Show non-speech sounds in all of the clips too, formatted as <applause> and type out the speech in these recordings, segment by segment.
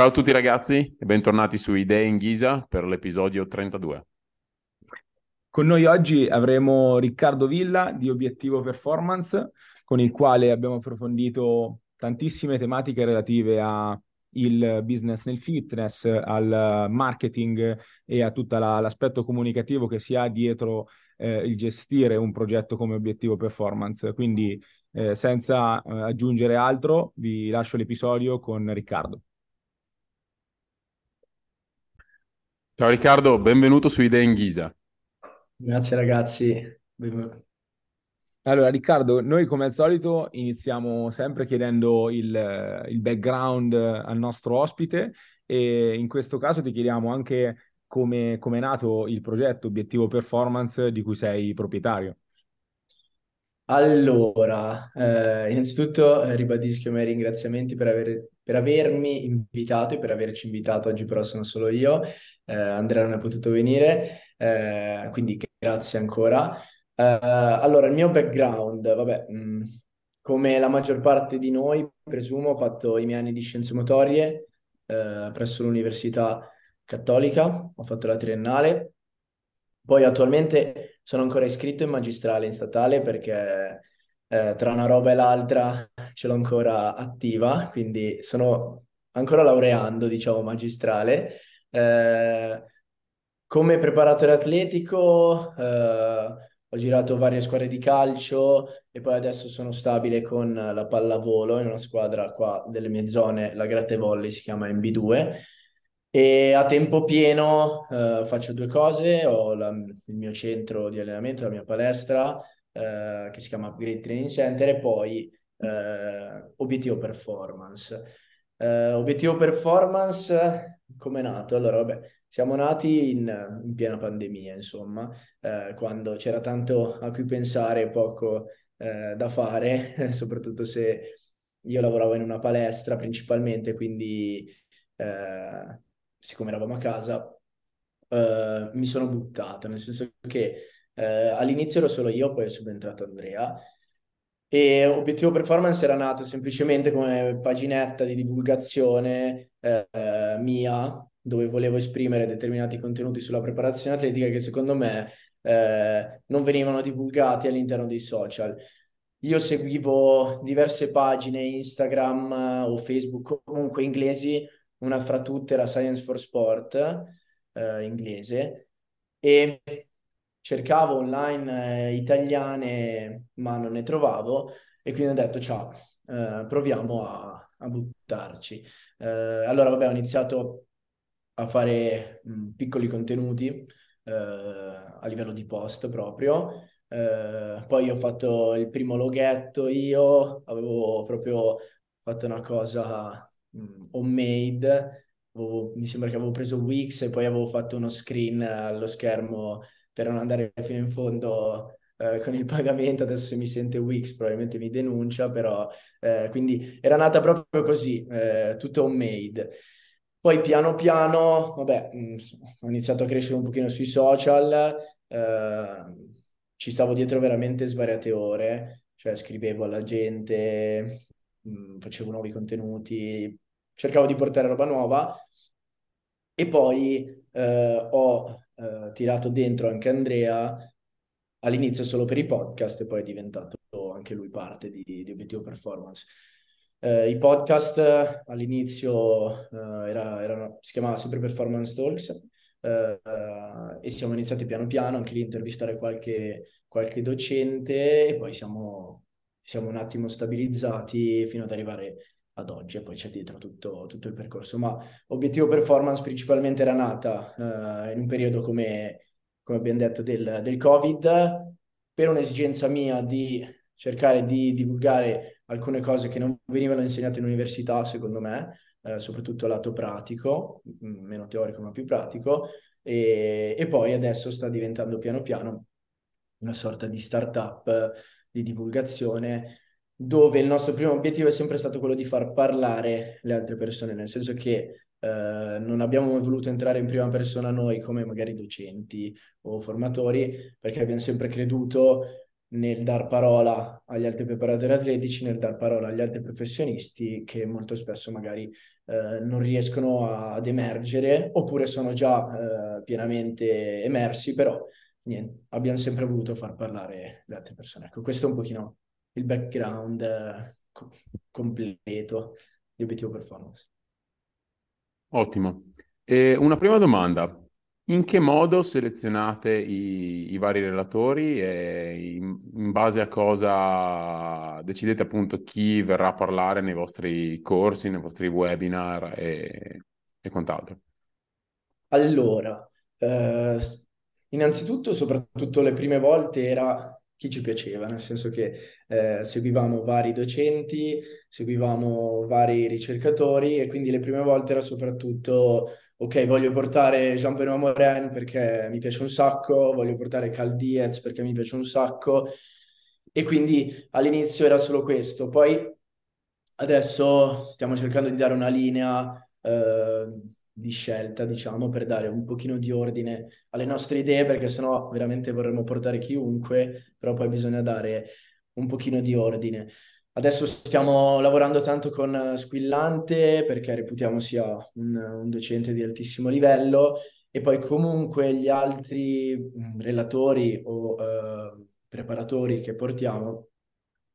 Ciao a tutti ragazzi e bentornati su Idee in Ghisa per l'episodio 32. Con noi oggi avremo Riccardo Villa di Obiettivo Performance, con il quale abbiamo approfondito tantissime tematiche relative al business nel fitness, al marketing e a tutto la, l'aspetto comunicativo che si ha dietro eh, il gestire un progetto come Obiettivo Performance. Quindi eh, senza eh, aggiungere altro vi lascio l'episodio con Riccardo. Ciao Riccardo, benvenuto su Idee in Ghisa. Grazie ragazzi. Benvenuto. Allora, Riccardo, noi come al solito iniziamo sempre chiedendo il, il background al nostro ospite e in questo caso ti chiediamo anche come, come è nato il progetto Obiettivo Performance di cui sei proprietario. Allora, eh, innanzitutto eh, ribadisco i miei ringraziamenti per, aver, per avermi invitato e per averci invitato. Oggi però sono solo io, eh, Andrea non è potuto venire, eh, quindi grazie ancora. Eh, allora, il mio background, vabbè, mh, mm, come la maggior parte di noi, presumo, ho fatto i miei anni di scienze motorie eh, presso l'Università Cattolica, ho fatto la triennale, poi attualmente sono ancora iscritto in magistrale in statale perché eh, tra una roba e l'altra ce l'ho ancora attiva, quindi sono ancora laureando, diciamo, magistrale. Eh, come preparatore atletico eh, ho girato varie squadre di calcio e poi adesso sono stabile con la pallavolo in una squadra qua delle mie zone, la Gratte Volley si chiama MB2 e a tempo pieno eh, faccio due cose, ho la, il mio centro di allenamento, la mia palestra eh, che si chiama Upgrade Training Center e poi eh, Obiettivo Performance. Eh, obiettivo Performance, come è nato? Allora, vabbè, siamo nati in, in piena pandemia, insomma, eh, quando c'era tanto a cui pensare e poco eh, da fare, <laughs> soprattutto se io lavoravo in una palestra principalmente, quindi eh, siccome eravamo a casa, uh, mi sono buttato, nel senso che all'inizio ero solo io, poi è subentrato Andrea. E Obiettivo Performance era nato semplicemente come paginetta di divulgazione uh, mia, dove volevo esprimere determinati contenuti sulla preparazione atletica che secondo me non venivano divulgati all'interno dei social. Io seguivo diverse pagine Instagram o Facebook comunque inglesi una fra tutte la Science for Sport eh, inglese e cercavo online eh, italiane ma non ne trovavo e quindi ho detto ciao, eh, proviamo a, a buttarci. Eh, allora vabbè ho iniziato a fare mh, piccoli contenuti eh, a livello di post proprio. Uh, poi ho fatto il primo loghetto io, avevo proprio fatto una cosa mh, homemade. Avevo, mi sembra che avevo preso Wix e poi avevo fatto uno screen allo schermo per non andare fino in fondo eh, con il pagamento. Adesso se mi sente Wix probabilmente mi denuncia, però eh, quindi era nata proprio così, eh, tutto homemade. Poi piano piano, vabbè, mh, ho iniziato a crescere un pochino sui social, eh, ci stavo dietro veramente svariate ore, cioè scrivevo alla gente, mh, facevo nuovi contenuti, cercavo di portare roba nuova e poi eh, ho eh, tirato dentro anche Andrea all'inizio solo per i podcast e poi è diventato anche lui parte di, di Obiettivo Performance. Eh, I podcast all'inizio eh, era, erano, si chiamava sempre Performance Talks eh, e siamo iniziati piano piano anche lì a intervistare qualche, qualche docente e poi siamo siamo un attimo stabilizzati fino ad arrivare ad oggi e poi c'è dietro tutto, tutto, il percorso. Ma obiettivo performance principalmente era nata uh, in un periodo come, come abbiamo detto del, del Covid per un'esigenza mia di cercare di divulgare alcune cose che non venivano insegnate in università, secondo me, eh, soprattutto lato pratico, meno teorico ma più pratico, e, e, poi adesso sta diventando piano piano una sorta di startup di divulgazione dove il nostro primo obiettivo è sempre stato quello di far parlare le altre persone, nel senso che eh, non abbiamo voluto entrare in prima persona noi come magari docenti o formatori, perché abbiamo sempre creduto nel dar parola agli altri preparatori atletici, nel dar parola agli altri professionisti che molto spesso magari eh, non riescono a, ad emergere oppure sono già eh, pienamente emersi, però niente, abbiamo sempre voluto far parlare le altre persone. Ecco, questo è un pochino il background eh, co- completo di obiettivo performance. Ottimo. E una prima domanda. In che modo selezionate i, i vari relatori e in, in, base a cosa decidete appunto chi verrà a parlare nei vostri corsi, nei vostri webinar e, e quant'altro? Allora, eh, innanzitutto, soprattutto le prime volte era chi ci piaceva, nel senso che eh, seguivamo vari docenti, seguivamo vari ricercatori e quindi le prime volte era soprattutto ok, voglio portare Jean-Benoît Morin perché mi piace un sacco, voglio portare Cal Diaz perché mi piace un sacco, e quindi all'inizio era solo questo. Poi adesso stiamo cercando di dare una linea eh, di scelta, diciamo, per dare un pochino di ordine alle nostre idee, perché sennò veramente vorremmo portare chiunque, però poi bisogna dare un pochino di ordine. Adesso stiamo lavorando tanto con Squillante perché reputiamo sia un, un docente di altissimo livello e poi comunque gli altri mm, relatori o uh, preparatori che portiamo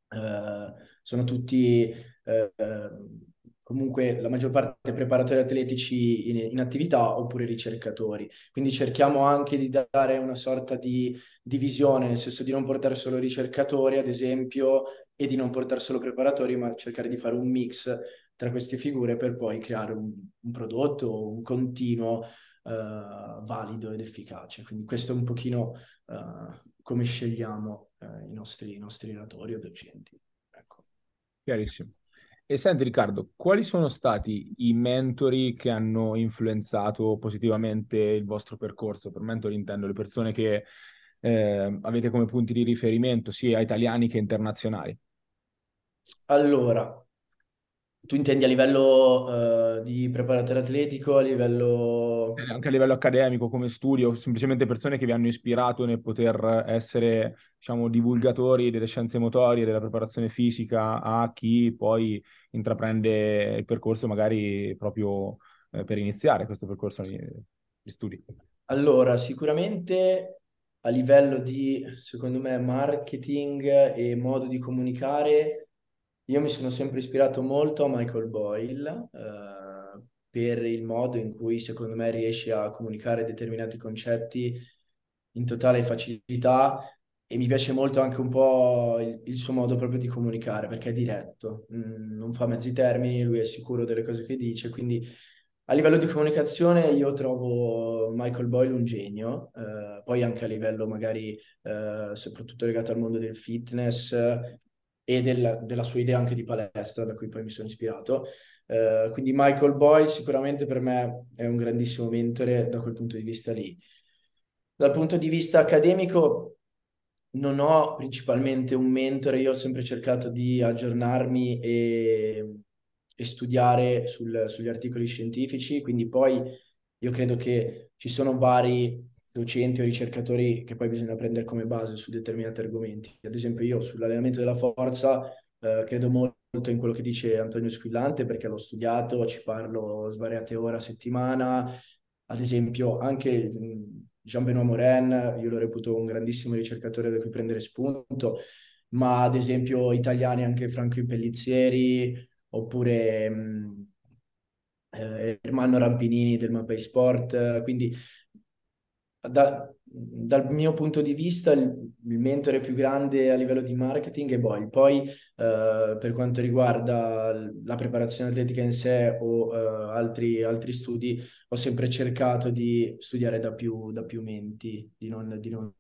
uh, sono tutti uh, comunque la maggior parte preparatori atletici in, in, attività oppure ricercatori. Quindi cerchiamo anche di dare una sorta di divisione, nel senso di non portare solo ricercatori, ad esempio, e di non portare solo preparatori, ma cercare di fare un mix tra queste figure per poi creare un, un prodotto, un continuo uh, valido ed efficace. Quindi questo è un pochino uh, come scegliamo uh, i, nostri, i nostri relatori o docenti. Ecco. Chiarissimo. E senti Riccardo, quali sono stati i mentori che hanno influenzato positivamente il vostro percorso? Per mentori intendo le persone che eh, avete come punti di riferimento sia italiani che internazionali. Allora, tu intendi a livello uh, di preparatore atletico, a livello... Anche a livello accademico, come studio, semplicemente persone che vi hanno ispirato nel poter essere, diciamo, divulgatori delle scienze motorie, della preparazione fisica, a chi poi intraprende il percorso magari proprio eh, per iniziare questo percorso di, di studi. Allora, sicuramente a livello di, secondo me, marketing e modo di comunicare io mi sono sempre ispirato molto a Michael Boyle eh, per il modo in cui secondo me riesce a comunicare determinati concetti in totale facilità e mi piace molto anche un po' il, il suo modo proprio di comunicare perché è diretto, mm, non fa mezzi termini, lui è sicuro delle cose che dice, quindi a livello di comunicazione io trovo Michael Boyle un genio, eh, poi anche a livello magari eh, soprattutto legato al mondo del fitness, e del, della sua idea anche di palestra, da cui poi mi sono ispirato. Uh, quindi Michael Boyle sicuramente per me è un grandissimo mentore da quel punto di vista lì. Dal punto di vista accademico non ho principalmente un mentore, io ho sempre cercato di aggiornarmi e, e studiare sul, sugli articoli scientifici, quindi poi io credo che ci sono vari docenti o ricercatori che poi bisogna prendere come base su determinati argomenti. Ad esempio io sull'allenamento della forza eh, credo molto in quello che dice Antonio Squillante perché l'ho studiato, ci parlo svariate ore a settimana. Ad esempio anche Jean-Benoît Morin, io lo reputo un grandissimo ricercatore da cui prendere spunto, ma ad esempio italiani anche Franco Pellizieri oppure mh, eh, Ermanno Rampinini del Mapei Sport, quindi da, dal mio punto di vista il, il, mentore più grande a livello di marketing è Boyle. Poi eh, per quanto riguarda la preparazione atletica in sé o eh, altri, altri, studi, ho sempre cercato di studiare da più, da più menti, di non, di non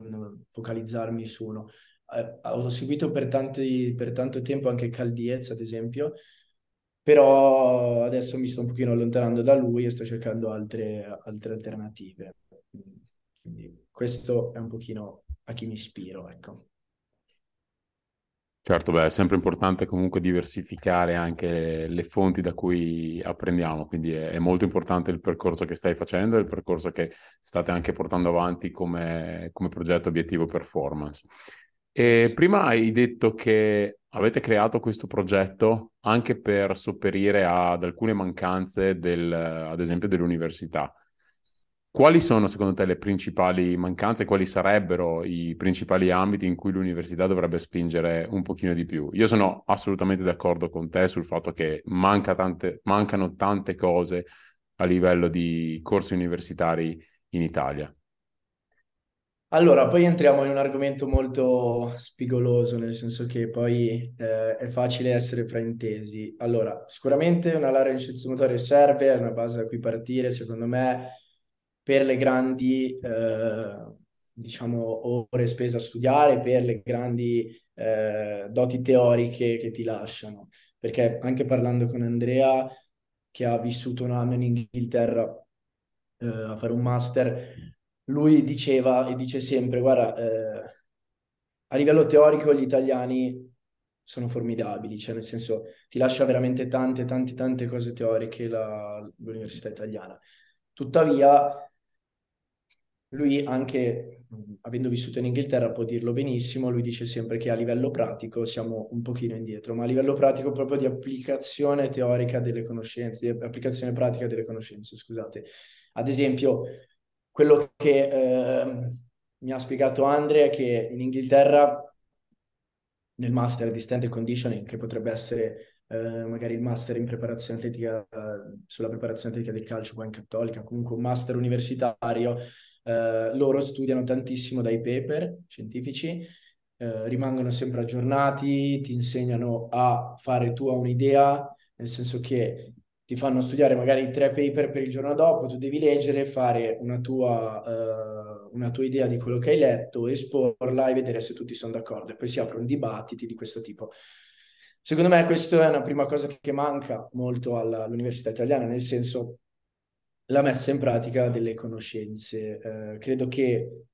focalizzarmi su uno. Eh, ho seguito per, tanti, per tanto tempo anche Caldiez, ad esempio, però adesso mi sto un pochino allontanando da lui e sto cercando altre, altre alternative. Quindi questo è un pochino a chi mi ispiro, ecco. Certo, beh, è sempre importante comunque diversificare anche le fonti da cui apprendiamo, quindi è, è, molto importante il percorso che stai facendo e il percorso che state anche portando avanti come, come progetto obiettivo performance. E prima hai detto che avete creato questo progetto anche per sopperire ad alcune mancanze del, ad esempio dell'università. Quali sono secondo te le principali mancanze? Quali sarebbero i principali ambiti in cui l'università dovrebbe spingere un pochino di più? Io sono assolutamente d'accordo con te sul fatto che manca tante, mancano tante cose a livello di corsi universitari in Italia. Allora, poi entriamo in un argomento molto spigoloso, nel senso che poi eh, è facile essere fraintesi. Allora, sicuramente una laurea in scienze motorie serve, è una base da cui partire, secondo me per le grandi, eh, diciamo, ore spese a studiare, per le grandi eh, doti teoriche che ti lasciano. Perché anche parlando con Andrea, che ha vissuto un anno in Inghilterra eh, a fare un master, lui diceva e dice sempre, guarda, eh, a livello teorico gli italiani sono formidabili, cioè nel senso ti lascia veramente tante, tante, tante cose teoriche la, l'università italiana. Tuttavia, lui anche avendo vissuto in Inghilterra può dirlo benissimo, lui dice sempre che a livello pratico siamo un pochino indietro, ma a livello pratico proprio di applicazione teorica delle conoscenze, di applicazione pratica delle conoscenze, scusate. Ad esempio, quello che eh, mi ha spiegato Andre è che in Inghilterra nel master di stand conditioning, che potrebbe essere eh, magari il master in preparazione atletica, eh, sulla preparazione atletica del calcio qua in cattolica, comunque un master universitario, eh, loro studiano tantissimo dai paper scientifici, eh, rimangono sempre aggiornati, ti insegnano a fare tu un'idea, nel senso che ti fanno studiare magari tre paper per il giorno dopo, tu devi leggere, fare una tua, uh, una tua idea di quello che hai letto, esporla e vedere se tutti sono d'accordo. E poi si aprono dibattiti di questo tipo. Secondo me questa è una prima cosa che manca molto alla, all'università italiana, nel senso la messa in pratica delle conoscenze. Eh, credo che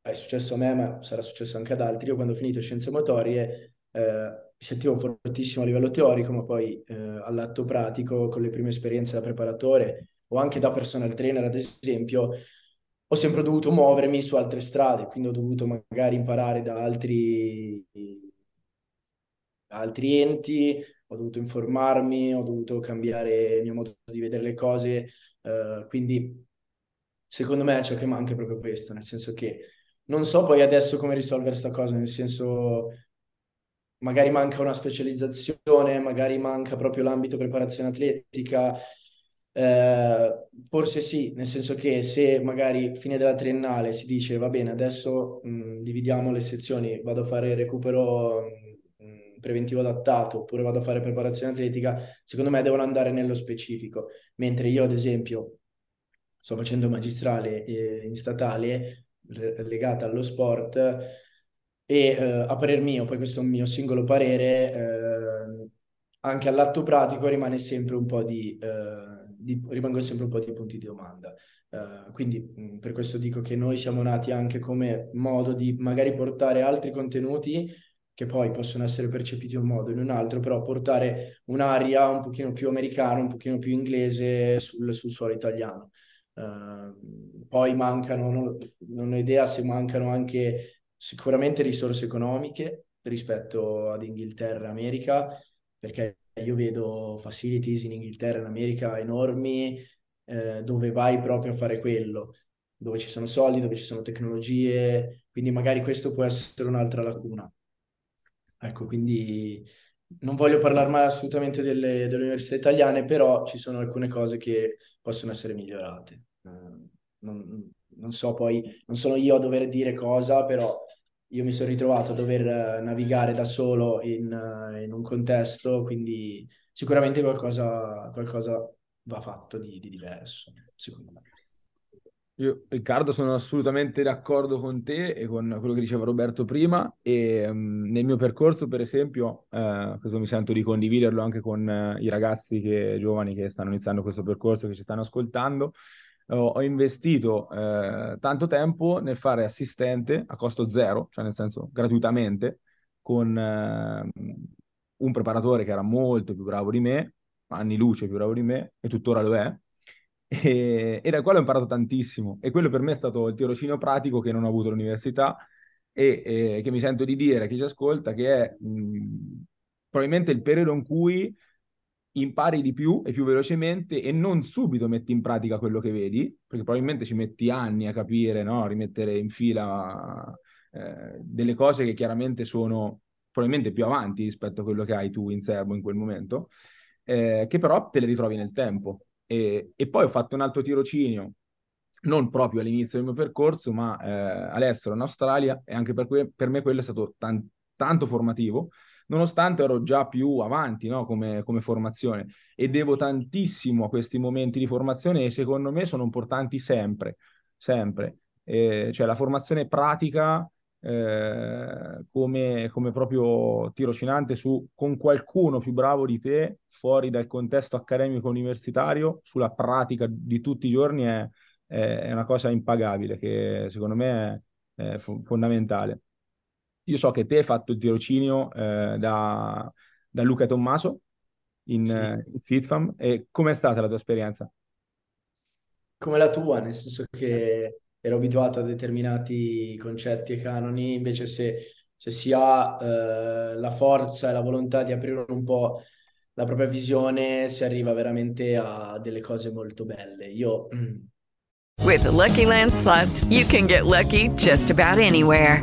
è successo a me, ma sarà successo anche ad altri. Io quando ho finito scienze motorie eh, mi sentivo fortissimo a livello teorico, ma poi eh, all'atto pratico, con le prime esperienze da preparatore o anche da personal trainer, ad esempio, ho sempre dovuto muovermi su altre strade, quindi ho dovuto magari imparare da altri, altri enti, ho dovuto informarmi, ho dovuto cambiare il mio modo di vedere le cose, uh, quindi secondo me ciò che manca è proprio questo, nel senso che non so poi adesso come risolvere questa cosa, nel senso magari manca una specializzazione, magari manca proprio l'ambito preparazione atletica, eh, forse sì, nel senso che se magari fine della triennale si dice va bene, adesso mh, dividiamo le sezioni, vado a fare recupero preventivo adattato oppure vado a fare preparazione atletica, secondo me devono andare nello specifico. Mentre io, ad esempio, sto facendo magistrale eh, in statale legata allo sport e eh, a parer mio, poi questo è un mio singolo parere, eh, anche all'atto pratico rimane sempre un po' di, eh, di, rimangono sempre un po' di punti di domanda. Uh, quindi mh, per questo dico che noi siamo nati anche come modo di magari portare altri contenuti che poi possono essere percepiti in un modo o in un altro, però portare un'aria un pochino più americana, un pochino più inglese sul, sul suolo italiano. Uh, poi mancano, non, non ho idea se mancano anche sicuramente risorse economiche rispetto ad Inghilterra e America, perché io vedo facilities in Inghilterra e in America enormi, eh, dove vai proprio a fare quello, dove ci sono soldi, dove ci sono tecnologie, quindi magari questo può essere un'altra lacuna. Ecco, quindi non voglio parlare mai assolutamente delle, delle, università italiane, però ci sono alcune cose che possono essere migliorate. Uh, non, non so poi, non sono io a dover dire cosa, però io mi sono ritrovato a dover navigare da solo in, in un contesto, quindi sicuramente qualcosa, qualcosa va fatto di, di diverso, secondo me. Io, Riccardo, sono assolutamente d'accordo con te e con quello che diceva Roberto prima e um, nel mio percorso, per esempio, eh, questo mi sento di condividerlo anche con eh, i ragazzi che, giovani che stanno iniziando questo percorso, che ci stanno ascoltando, ho investito eh, tanto tempo nel fare assistente a costo zero, cioè nel senso gratuitamente, con un preparatore che era molto più bravo di me, anni luce più bravo di me, e tuttora lo è, e, e da quello ho imparato tantissimo. E quello per me è stato il tirocinio pratico che non ho avuto all'università e, e che mi sento di dire a chi ci ascolta che è mh, probabilmente il periodo in cui impari di più e più velocemente e non subito metti in pratica quello che vedi, perché probabilmente ci metti anni a capire, no? a rimettere in fila eh, delle cose che chiaramente sono probabilmente più avanti rispetto a quello che hai tu in serbo in quel momento, eh, che però te le ritrovi nel tempo. E, e, poi ho fatto un altro tirocinio, non proprio all'inizio del mio percorso, ma eh, all'estero, in Australia, e anche per, que- per me quello è stato tan- tanto formativo, nonostante ero già più avanti no? come, come, formazione e devo tantissimo a questi momenti di formazione e secondo me sono importanti sempre, sempre. Eh, cioè la formazione pratica eh, come, come, proprio tirocinante su, con qualcuno più bravo di te fuori dal contesto accademico universitario sulla pratica di tutti i giorni è, è una cosa impagabile che secondo me è, è fondamentale. Io so che te hai fatto il tirocinio eh, da, da, Luca Tommaso in, sì. in FitFam e com'è stata la tua esperienza? Come la tua, nel senso che ero abituato a determinati concetti e canoni, invece se, se si ha eh, la forza e la volontà di aprire un po' la propria visione, si arriva veramente a delle cose molto belle. Io... With the Lucky Land slots, you can get lucky just about anywhere.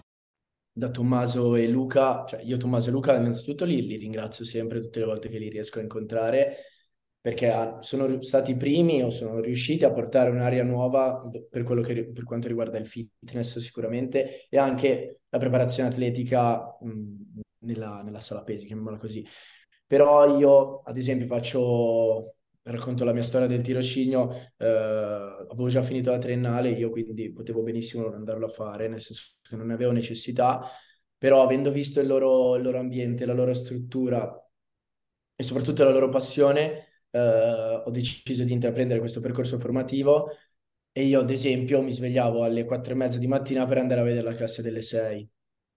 Da Tommaso e Luca, cioè io Tommaso e Luca innanzitutto li, li ringrazio sempre tutte le volte che li riesco a incontrare perché sono stati i primi o sono riusciti a portare un'aria nuova per, quello che, per quanto riguarda il fitness sicuramente e anche la preparazione atletica mh, nella, nella sala pesi, chiamiamola così. Però io, ad esempio, faccio racconto la mia storia del tirocinio, eh, avevo già finito la triennale, io quindi potevo benissimo non andarlo a fare, nel senso che non ne avevo necessità, però avendo visto il loro, il loro ambiente, la loro struttura e soprattutto la loro passione, eh, ho deciso di intraprendere questo percorso formativo e io, ad esempio, mi svegliavo alle quattro e mezza di mattina per andare a vedere la classe delle sei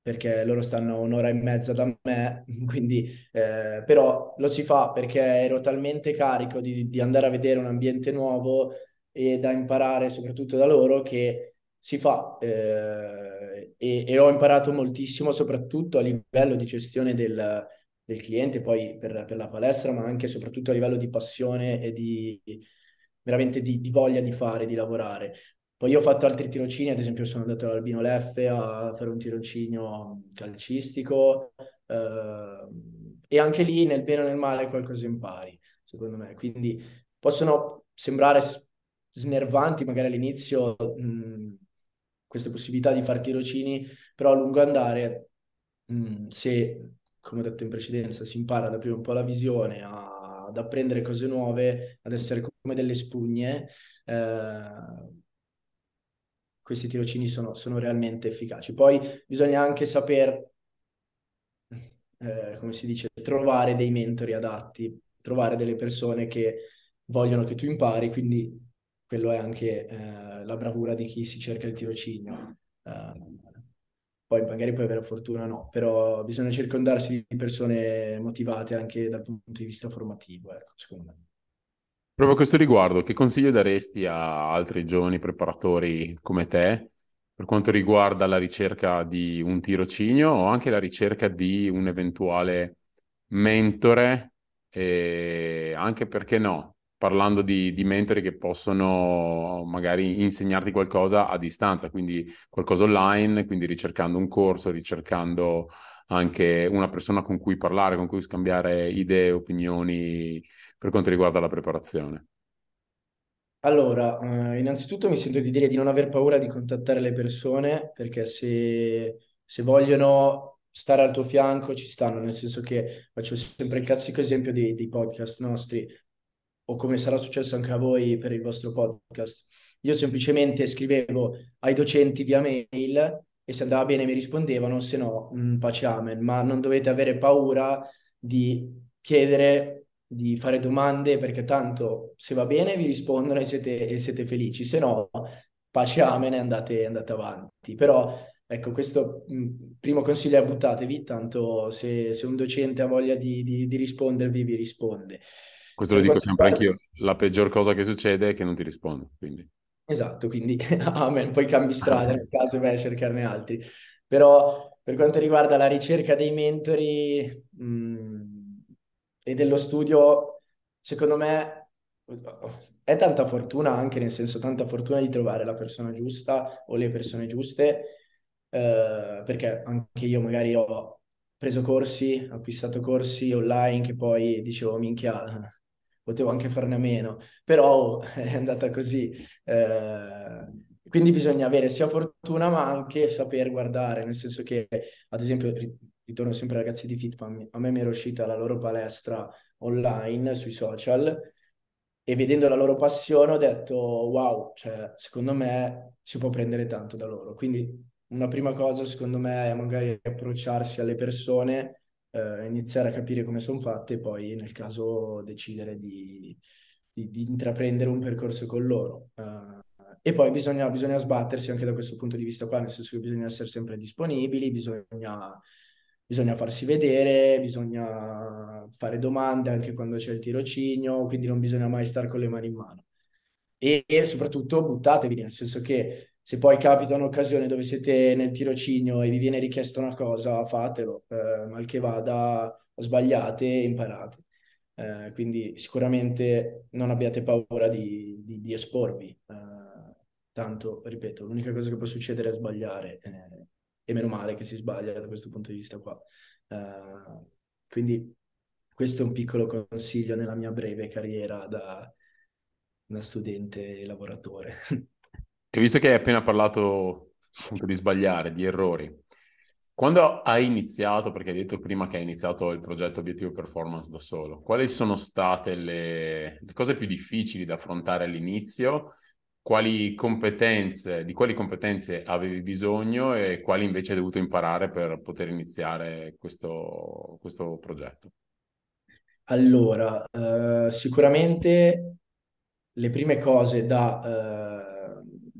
perché loro stanno un'ora e mezza da me, <laughs> quindi eh, però lo si fa perché ero talmente carico di, di, andare a vedere un ambiente nuovo e da imparare soprattutto da loro che si fa eh, e, e, ho imparato moltissimo soprattutto a livello di gestione del, del cliente poi per, per, la palestra ma anche soprattutto a livello di passione e di veramente di, di voglia di fare, di lavorare. Poi io ho fatto altri tirocini, ad esempio sono andato all'Albino Leffe a fare un tirocinio calcistico eh, e anche lì nel bene o nel male qualcosa impari, secondo me. Quindi possono sembrare snervanti magari all'inizio mh, queste possibilità di fare tirocini, però a lungo andare, mh, se, come ho detto in precedenza, si impara ad aprire un po' la visione, a, ad apprendere cose nuove, ad essere come delle spugne, eh, questi tirocini sono, sono realmente efficaci. Poi bisogna anche saper, eh, come si dice, trovare dei mentori adatti, trovare delle persone che vogliono che tu impari, quindi quello è anche eh, la bravura di chi si cerca il tirocinio. Uh, poi magari puoi avere fortuna no, però bisogna circondarsi di persone motivate anche dal punto di vista formativo, ecco, secondo me. Proprio a questo riguardo, che consiglio daresti a altri giovani preparatori come te per quanto riguarda la ricerca di un tirocinio o anche la ricerca di un eventuale mentore, e anche perché no, parlando di, di mentori che possono magari insegnarti qualcosa a distanza, quindi qualcosa online, quindi ricercando un corso, ricercando anche una persona con cui parlare, con cui scambiare idee, opinioni per quanto riguarda la preparazione. Allora, eh, innanzitutto mi sento di dire di non aver paura di contattare le persone perché se, se vogliono stare al tuo fianco ci stanno, nel senso che faccio sempre il classico esempio dei, dei podcast nostri o come sarà successo anche a voi per il vostro podcast. Io semplicemente scrivevo ai docenti via mail e se andava bene mi rispondevano, se no mh, mm, pace amen, ma non dovete avere paura di chiedere di fare domande perché tanto se va bene vi rispondono e siete, e siete felici, se no pace amen e andate, andate avanti. Però ecco, questo mh, mm, primo consiglio è buttatevi, tanto se, se un docente ha voglia di, di, di, rispondervi vi risponde. Questo lo dico sempre anch'io, la peggior cosa che succede è che non ti rispondo, quindi... Esatto, quindi <laughs> amen, poi cambi strada nel caso vai a cercarne altri. Però per quanto riguarda la ricerca dei mentori... Mh, mm, e dello studio, secondo me, è tanta fortuna anche, nel senso tanta fortuna di trovare la persona giusta o le persone giuste, eh, perché anche io magari ho preso corsi, acquistato corsi online che poi dicevo, minchia, potevo anche farne a meno, però <laughs> è andata così. Eh, quindi bisogna avere sia fortuna ma anche saper guardare, nel senso che, ad esempio, ritorno sempre ai ragazzi di Fitpam, a me mi era uscita la loro palestra online sui social e vedendo la loro passione ho detto wow, cioè secondo me si può prendere tanto da loro. Quindi una prima cosa secondo me è magari approcciarsi alle persone, eh, iniziare a capire come sono fatte e poi nel caso decidere di, di, di intraprendere un percorso con loro. Uh, e poi bisogna, bisogna, sbattersi anche da questo punto di vista qua, nel senso che bisogna essere sempre disponibili, bisogna bisogna farsi vedere, bisogna fare domande anche quando c'è il tirocinio, quindi non bisogna mai stare con le mani in mano. E, e soprattutto buttatevi, nel senso che se poi capita un'occasione dove siete nel tirocinio e vi viene richiesta una cosa, fatelo, eh, mal che vada, sbagliate e imparate. Eh, quindi sicuramente non abbiate paura di, di, di esporvi. Eh, tanto, ripeto, l'unica cosa che può succedere è sbagliare. Eh, e meno male che si sbaglia da questo punto di vista qua. Uh, quindi questo è un piccolo consiglio nella mia breve carriera da, da studente e lavoratore. <laughs> E visto che hai appena parlato appunto di sbagliare, di errori, quando hai iniziato, perché hai detto prima che hai iniziato il progetto Obiettivo Performance da solo, quali sono state le, le cose più difficili da affrontare all'inizio quali di quali competenze avevi bisogno e quali invece hai dovuto imparare per poter iniziare questo, questo progetto? Allora, eh, sicuramente le prime cose da eh,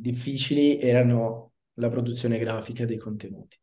difficili erano la produzione grafica dei contenuti.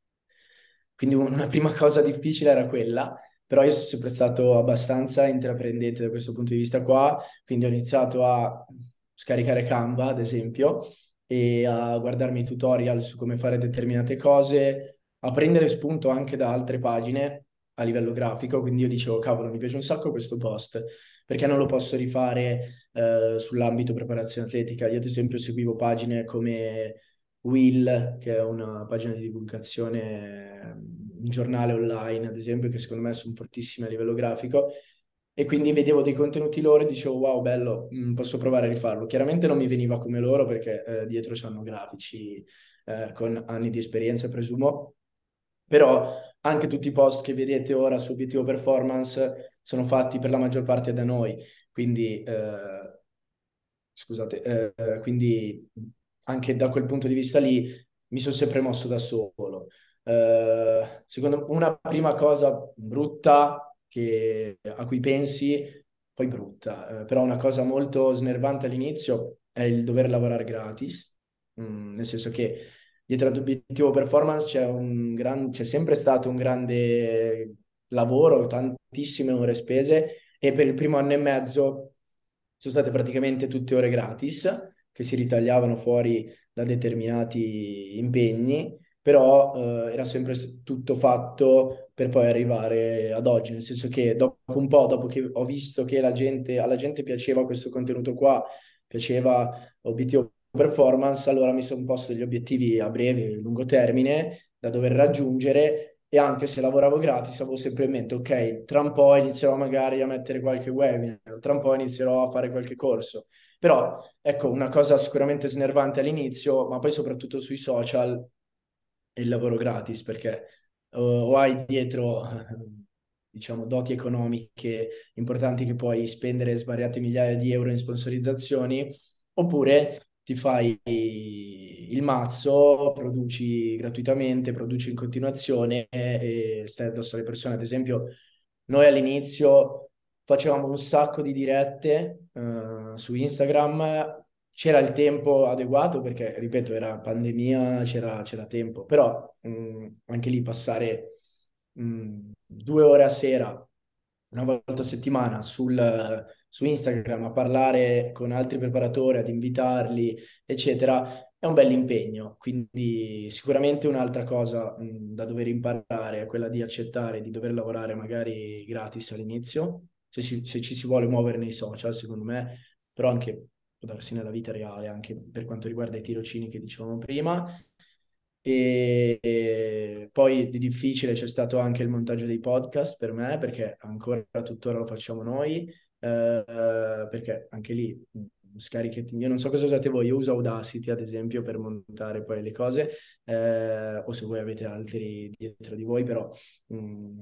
Quindi una prima cosa difficile era quella, però io sono sempre stato abbastanza intraprendente da questo punto di vista qua, quindi ho iniziato a scaricare Canva, ad esempio, e a guardarmi i tutorial su come fare determinate cose, a prendere spunto anche da altre pagine a livello grafico, quindi io dicevo, cavolo, mi piace un sacco questo post, perché non lo posso rifare eh, sull'ambito preparazione atletica? Io ad esempio seguivo pagine come Will, che è una pagina di divulgazione, un giornale online, ad esempio, che secondo me sono fortissime a livello grafico, e quindi vedevo dei contenuti loro e dicevo wow bello, mm, posso provare a rifarlo. Chiaramente non mi veniva come loro perché eh, dietro c'hanno grafici eh, con anni di esperienza presumo, però anche tutti i post che vedete ora su Obiettivo Performance sono fatti per la maggior parte da noi, quindi eh, scusate, eh, quindi anche da quel punto di vista lì mi sono sempre mosso da solo. Uh, secondo una prima cosa brutta che, a cui pensi, poi brutta, eh, però una cosa molto snervante all'inizio è il dover lavorare gratis, mm, nel senso che dietro ad obiettivo performance c'è, gran, c'è sempre stato un grande lavoro, tantissime ore spese e per il primo anno e mezzo sono state praticamente tutte ore gratis che si ritagliavano fuori da determinati impegni, però eh, era sempre tutto fatto per poi arrivare ad oggi, nel senso che dopo un po', dopo che ho visto che la gente, alla gente piaceva questo contenuto qua, piaceva obiettivo performance, allora mi sono posto degli obiettivi a breve e lungo termine da dover raggiungere e anche se lavoravo gratis avevo sempre in mente, ok, tra un po' inizierò magari a mettere qualche webinar, tra un po' inizierò a fare qualche corso. Però, ecco, una cosa sicuramente snervante all'inizio, ma poi soprattutto sui social, è il lavoro gratis, perché uh, o hai dietro, <laughs> diciamo, doti economiche importanti che puoi spendere svariate migliaia di euro in sponsorizzazioni, oppure ti fai il mazzo, produci gratuitamente, produci in continuazione e stai addosso alle persone. Ad esempio, noi all'inizio facevamo un sacco di dirette uh, su Instagram, c'era il tempo adeguato perché, ripeto, era pandemia, c'era, tempo, però mh, anche lì passare mh, due ore a sera, una volta a settimana sul su Instagram a parlare con altri preparatori, ad invitarli, eccetera, è un bel impegno. Quindi sicuramente un'altra cosa mh, da dover imparare è quella di accettare di dover lavorare magari gratis all'inizio, se, si, se ci si vuole muovere nei social, secondo me, però anche può darsi nella vita reale, anche per quanto riguarda i tirocini che dicevamo prima. E, poi di difficile c'è stato anche il montaggio dei podcast per me, perché ancora tuttora lo facciamo noi eh, perché anche lì scariche, io non so cosa usate voi, io uso Audacity ad esempio per montare poi le cose, eh, o se voi avete altri dietro di voi, però mh,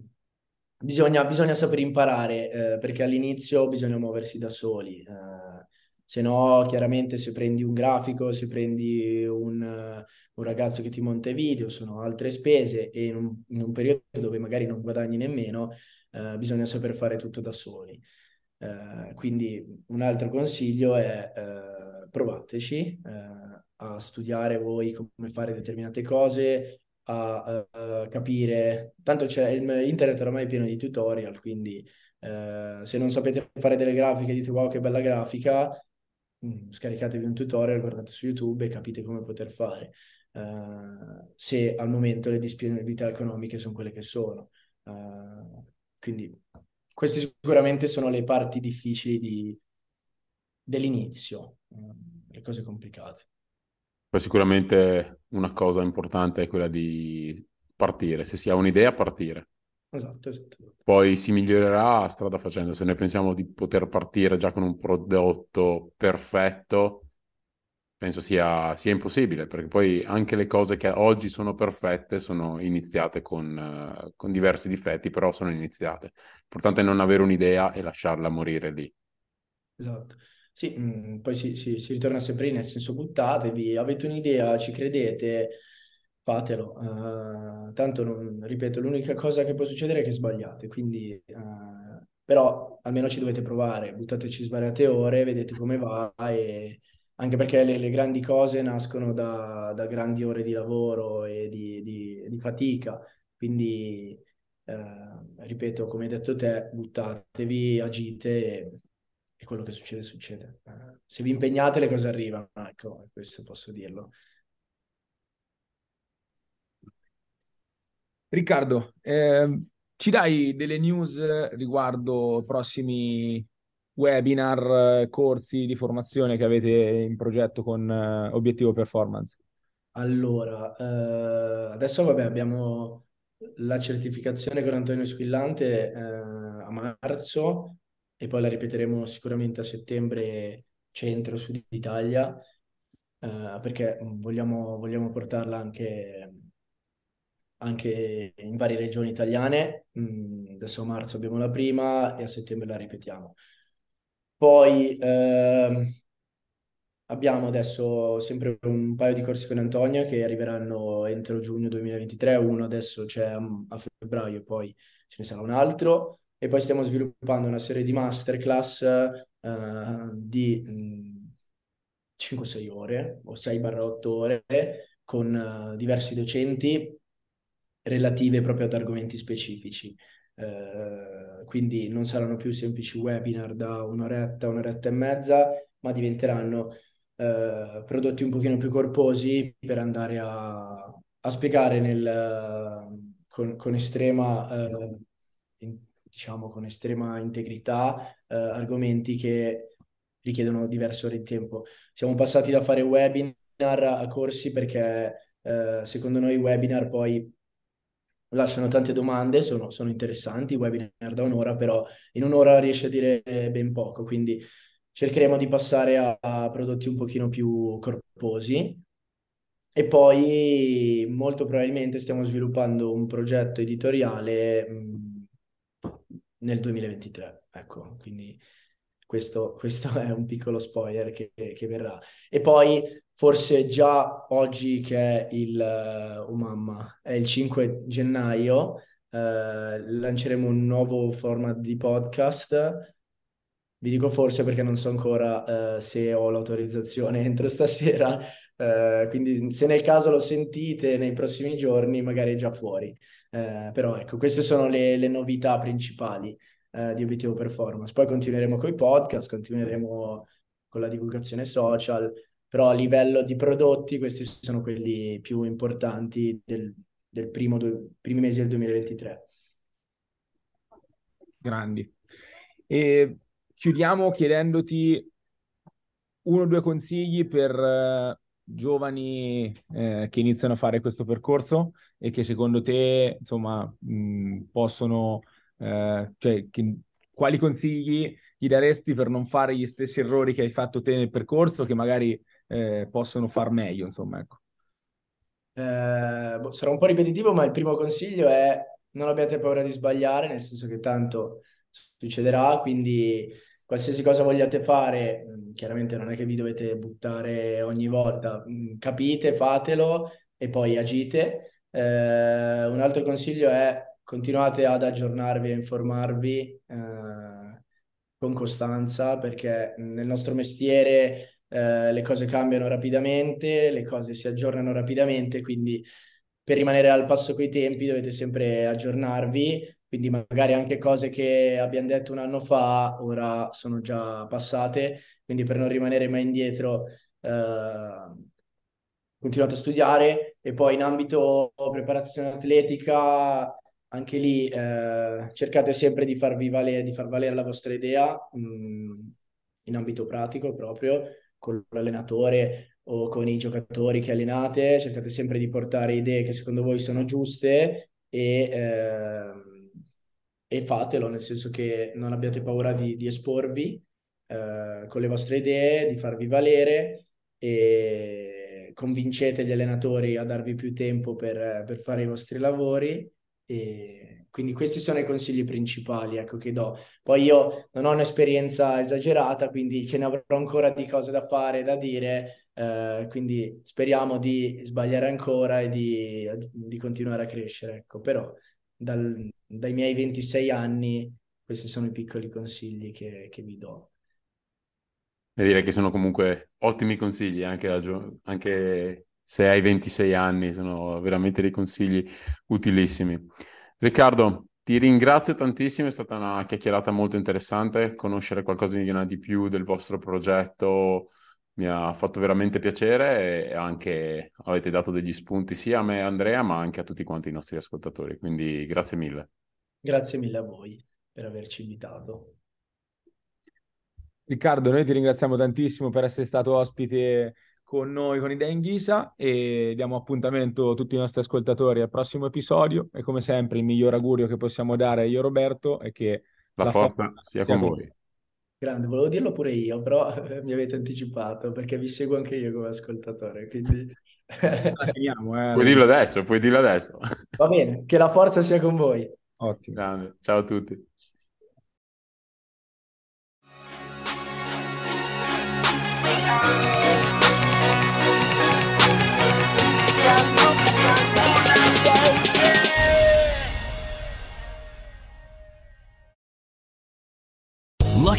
bisogna, bisogna, sapere imparare, eh, perché all'inizio bisogna muoversi da soli, eh, se no chiaramente se prendi un grafico, se prendi un, un ragazzo che ti monta i video, sono altre spese e in un, in un periodo dove magari non guadagni nemmeno, eh, bisogna saper fare tutto da soli. Eh, quindi un altro consiglio è eh, provateci eh, a studiare voi come fare determinate cose, a, a capire, tanto c'è internet ormai è pieno di tutorial, quindi eh, se non sapete fare delle grafiche dite wow che bella grafica, mm, scaricatevi un tutorial, guardate su YouTube e capite come poter fare. Uh, se al momento le disponibilità economiche sono quelle che sono. Uh, quindi queste sicuramente sono le parti difficili di, dell'inizio, mm, le cose complicate. Poi sicuramente una cosa importante è quella di partire, se si ha un'idea, partire. Esatto, esatto. Poi si migliorerà strada facendo. Se noi pensiamo di poter partire già con un prodotto perfetto, penso sia, sia, impossibile, perché poi anche le cose che oggi sono perfette sono iniziate con, uh, con, diversi difetti, però sono iniziate. L'importante è non avere un'idea e lasciarla morire lì. Esatto. Sì, mh, mm, poi si, si, si, ritorna sempre lì, nel senso buttatevi, avete un'idea, ci credete, fatelo. Uh, tanto, non, ripeto, l'unica cosa che può succedere è che sbagliate, quindi... Uh, però almeno ci dovete provare, buttateci svariate ore, vedete come va e anche perché le, le grandi cose nascono da, da, grandi ore di lavoro e di, di, di fatica, quindi eh, ripeto, come hai detto te, buttatevi, agite e, e quello che succede succede. Eh, se vi impegnate le cose arrivano, ecco, questo posso dirlo. Riccardo, eh, ci dai delle news riguardo prossimi webinar, corsi di formazione che avete in progetto con uh, Obiettivo Performance? Allora, eh, adesso vabbè, abbiamo la certificazione con Antonio Squillante eh, a marzo e poi la ripeteremo sicuramente a settembre centro sud Italia eh, perché vogliamo, vogliamo portarla anche, anche in varie regioni italiane. Mm, adesso a marzo abbiamo la prima e a settembre la ripetiamo. Poi ehm, abbiamo adesso sempre un paio di corsi con Antonio che arriveranno entro giugno 2023, uno adesso c'è a, a febbraio poi ce ne sarà un altro e poi stiamo sviluppando una serie di masterclass eh, di mh, 5-6 ore o 6-8 ore con uh, diversi docenti relative proprio ad argomenti specifici. Eh, quindi non saranno più semplici webinar da un'oretta, un'oretta e mezza, ma diventeranno eh, prodotti un pochino più corposi per andare a, a spiegare nel, con, con estrema, eh, in, diciamo, con estrema integrità eh, argomenti che richiedono diverse ore di tempo. Siamo passati da fare webinar a corsi perché eh, secondo noi i webinar poi lasciano tante domande, sono, sono interessanti, webinar da un'ora, però in un'ora riesce a dire ben poco, quindi cercheremo di passare a, a prodotti un pochino più corposi e poi molto probabilmente stiamo sviluppando un progetto editoriale nel 2023. Ecco, quindi questo, <laughs> questo, è un piccolo spoiler che, che, verrà. E poi forse già oggi che è il, oh mamma, è il 5 gennaio, uh, lanceremo un nuovo format di podcast vi dico forse perché non so ancora uh, se ho l'autorizzazione <laughs> entro stasera, uh, quindi se nel caso lo sentite nei prossimi giorni magari è già fuori. Uh, però ecco, queste sono le, le novità principali di Obiettivo Performance. Poi continueremo con i podcast, continueremo con la divulgazione social, però a livello di prodotti questi sono quelli più importanti del, del primo, primi mesi del 2023. Grandi. E chiudiamo chiedendoti uno o due consigli per uh, giovani eh, che iniziano a fare questo percorso e che secondo te, insomma, mh, possono, eh, cioè, che, quali consigli gli daresti per non fare gli stessi errori che hai fatto te nel percorso, che magari eh, possono far meglio, insomma, ecco. Eh, boh, sarà un po' ripetitivo, ma il primo consiglio è non abbiate paura di sbagliare, nel senso che tanto succederà, quindi qualsiasi cosa vogliate fare, mm, chiaramente non è che vi dovete buttare ogni volta, mm, capite, fatelo e poi agite. Eh, un altro consiglio è continuate ad aggiornarvi e informarvi eh, con costanza perché nel nostro mestiere eh, le cose cambiano rapidamente, le cose si aggiornano rapidamente, quindi per rimanere al passo coi tempi dovete sempre aggiornarvi. Quindi magari anche cose che abbiamo detto un anno fa ora sono già passate, quindi per non rimanere mai indietro eh, continuate a studiare e poi in ambito preparazione atletica anche lì eh, cercate sempre di farvi valere, di far valere la vostra idea mh, mm, in ambito pratico proprio con l'allenatore o con i giocatori che allenate, cercate sempre di portare idee che secondo voi sono giuste e eh, e fatelo, nel senso che non abbiate paura di, di esporvi eh, con le vostre idee, di farvi valere e convincete gli allenatori a darvi più tempo per, per fare i vostri lavori. E quindi questi sono i consigli principali ecco, che do. Poi io non ho un'esperienza esagerata, quindi ce ne avrò ancora di cose da fare, da dire, eh, quindi speriamo di sbagliare ancora e di, di continuare a crescere. Ecco. Però dal, dai miei 26 anni questi sono i piccoli consigli che, che vi do. E direi che sono comunque ottimi consigli anche, anche se hai 26 anni, sono veramente dei consigli utilissimi. Riccardo, ti ringrazio tantissimo, è stata una chiacchierata molto interessante, conoscere qualcosa di più del vostro progetto mi ha fatto veramente piacere e anche avete dato degli spunti sia a me e a Andrea, ma anche a tutti quanti i nostri ascoltatori. Quindi grazie mille. Grazie mille a voi per averci invitato. Riccardo, noi ti ringraziamo tantissimo per essere stato ospite con noi con Idea in Ghisa e diamo appuntamento a tutti i nostri ascoltatori al prossimo episodio e come sempre il miglior augurio che possiamo dare io Roberto è che la, la forza, forza sia con voi. Grande, volevo dirlo pure io, però <laughs> mi avete anticipato perché vi seguo anche io come ascoltatore, quindi... Teniamo, eh. <laughs> Puoi dirlo adesso, puoi dirlo adesso. Va bene, che la forza sia con voi. Ottimo. Grande. Ciao a tutti.